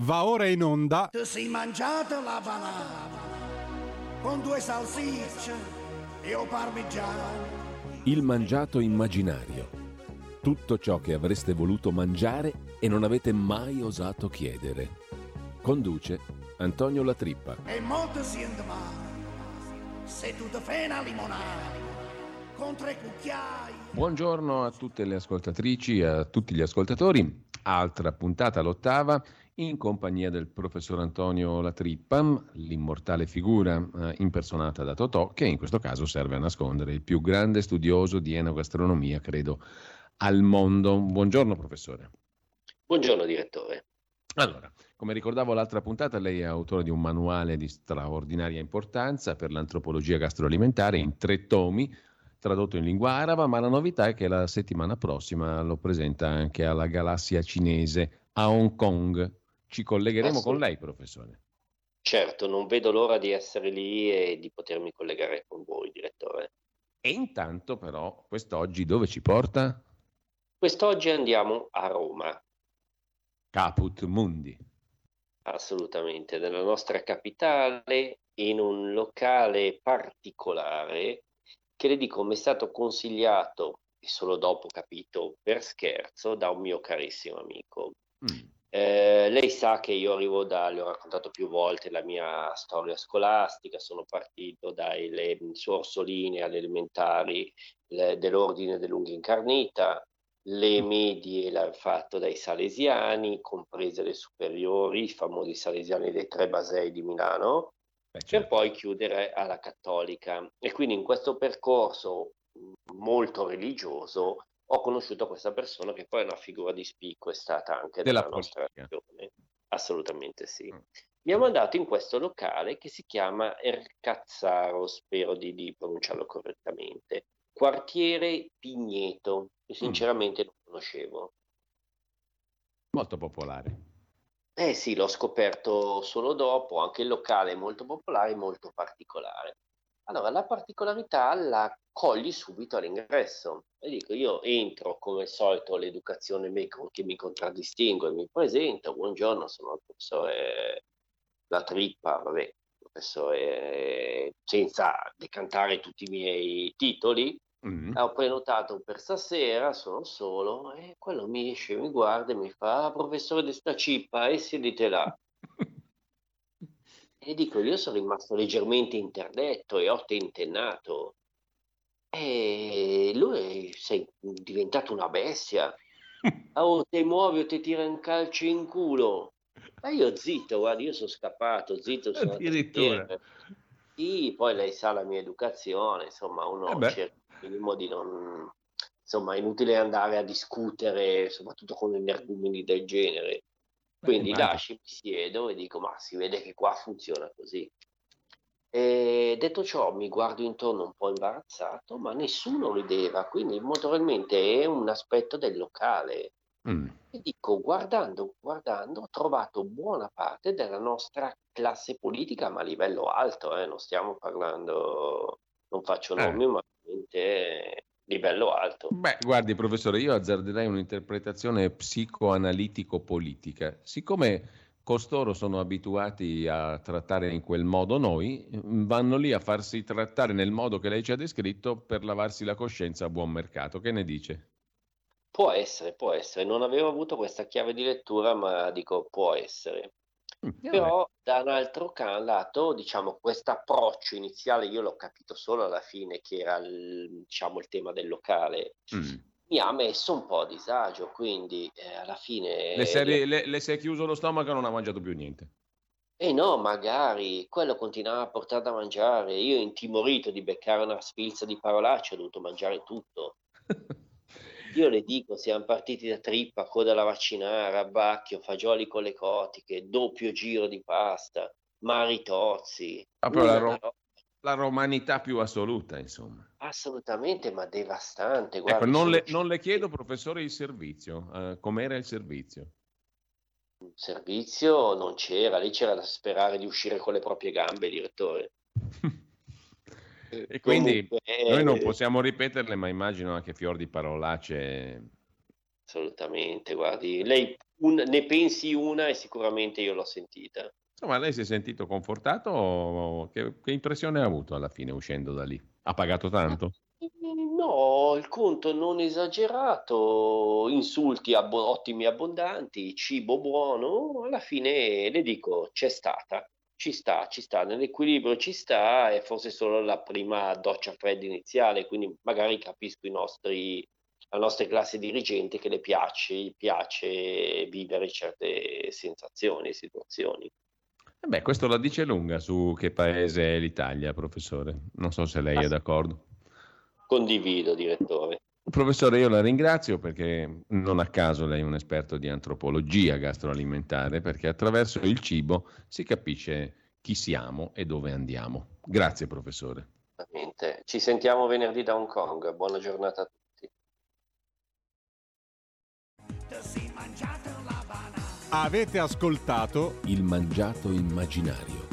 Va ora in onda. Ti sei mangiato la banana con due salsicce e o parmigiano. Il mangiato immaginario. Tutto ciò che avreste voluto mangiare e non avete mai osato chiedere. Conduce Antonio Latrippa. E molto si male. Se tu ti fai una limonata con tre cucchiai. Buongiorno a tutte le ascoltatrici e a tutti gli ascoltatori. Altra puntata l'ottava in compagnia del professor Antonio Latrippa, l'immortale figura eh, impersonata da Totò, che in questo caso serve a nascondere il più grande studioso di enogastronomia, credo, al mondo. Buongiorno professore. Buongiorno direttore. Allora, come ricordavo l'altra puntata, lei è autore di un manuale di straordinaria importanza per l'antropologia gastroalimentare in tre tomi, tradotto in lingua araba, ma la novità è che la settimana prossima lo presenta anche alla galassia cinese, a Hong Kong. Ci collegheremo con lei, professore. Certo, non vedo l'ora di essere lì e di potermi collegare con voi, direttore. E intanto, però, quest'oggi dove ci porta? Quest'oggi andiamo a Roma. Caput Mundi. Assolutamente, nella nostra capitale, in un locale particolare che le dico mi è stato consigliato, e solo dopo capito per scherzo, da un mio carissimo amico. Mm. Eh, lei sa che io arrivo da, le ho raccontato più volte la mia storia scolastica, sono partito dalle sorsoline alle elementari le, dell'ordine dell'unghia incarnita, le medie l'ho fatto dai salesiani, comprese le superiori, i famosi salesiani dei Tre Basei di Milano, Beh, certo. per poi chiudere alla cattolica. E quindi in questo percorso molto religioso ho conosciuto questa persona che poi è una figura di spicco, è stata anche della, della nostra regione. Assolutamente sì. Mm. Mi ha mandato in questo locale che si chiama Ercazzaro, spero di, di pronunciarlo correttamente, quartiere Pigneto, che mm. sinceramente mm. non conoscevo. Molto popolare. Eh sì, l'ho scoperto solo dopo, anche il locale è molto popolare e molto particolare. Allora, la particolarità la cogli subito all'ingresso. E dico, io entro come al solito l'educazione che mi contraddistingue, mi presento, buongiorno, sono il professore La Trippa, vabbè, professore senza decantare tutti i miei titoli. Mm-hmm. Ho prenotato per stasera, sono solo, e quello mi esce, mi guarda e mi fa, ah, professore di sta cippa, e siedete là. E dico, io sono rimasto leggermente interdetto e ho tentennato. E lui sei diventato una bestia. Oh, te muovi o ti tira un calcio in culo. Ma io zitto, guarda, io sono scappato, zitto. Sono Addirittura. Sì, poi lei sa la mia educazione, insomma, uno eh cerca minimo di non... Insomma, è inutile andare a discutere, soprattutto con energumeni del genere. Quindi Beh, lasci, mi siedo e dico, ma si vede che qua funziona così. E detto ciò, mi guardo intorno un po' imbarazzato, ma nessuno rideva, quindi molto probabilmente è un aspetto del locale. Mm. E dico, guardando, guardando, ho trovato buona parte della nostra classe politica, ma a livello alto, eh, non stiamo parlando, non faccio eh. nomi, ma veramente livello alto. Beh, guardi professore, io azzarderei un'interpretazione psicoanalitico-politica. Siccome costoro sono abituati a trattare in quel modo noi, vanno lì a farsi trattare nel modo che lei ci ha descritto per lavarsi la coscienza a buon mercato. Che ne dice? Può essere, può essere. Non avevo avuto questa chiave di lettura, ma dico può essere. Mm, Però da un altro lato, diciamo, questo approccio iniziale io l'ho capito solo alla fine, che era il, diciamo, il tema del locale. Mm. Mi ha messo un po' a disagio, quindi eh, alla fine... Le, sei, le, le sei chiuso lo stomaco e non ha mangiato più niente. Eh no, magari, quello continuava a portare da mangiare. Io intimorito di beccare una sfilza di parolacce ho dovuto mangiare tutto. Io le dico, siamo partiti da trippa, coda alla vaccinara, abbacchio, fagioli con le cotiche, doppio giro di pasta, maritozzi. Proprio la, ro- la, romanità più assoluta, insomma. Assolutamente, ma devastante. Ecco, Guarda, ecco, non, le, non, le, chiedo, professore, il servizio. Uh, com'era il servizio? Il servizio non c'era, lì c'era da sperare di uscire con le proprie gambe, direttore. E quindi Comunque, noi non possiamo ripeterle, ma immagino anche fior di parolacce. Assolutamente, guardi, lei un, ne pensi una e sicuramente io l'ho sentita. Insomma, lei si è sentito confortato? Che, che impressione ha avuto alla fine uscendo da lì? Ha pagato tanto? No, il conto non esagerato, insulti abbo- ottimi abbondanti, cibo buono, alla fine le dico c'è stata, ci sta, ci sta, nell'equilibrio ci sta, è forse solo la prima doccia fredda iniziale, quindi magari capisco i nostri, la nostra classe dirigente che le piace, piace vivere certe sensazioni e situazioni. Eh beh, questo la dice lunga su che paese è l'Italia, professore. Non so se lei è d'accordo. Condivido, direttore. Professore, io la ringrazio perché non a caso lei è un esperto di antropologia gastroalimentare, perché attraverso il cibo si capisce chi siamo e dove andiamo. Grazie, professore. Ci sentiamo venerdì da Hong Kong. Buona giornata a tutti. Avete ascoltato Il mangiato immaginario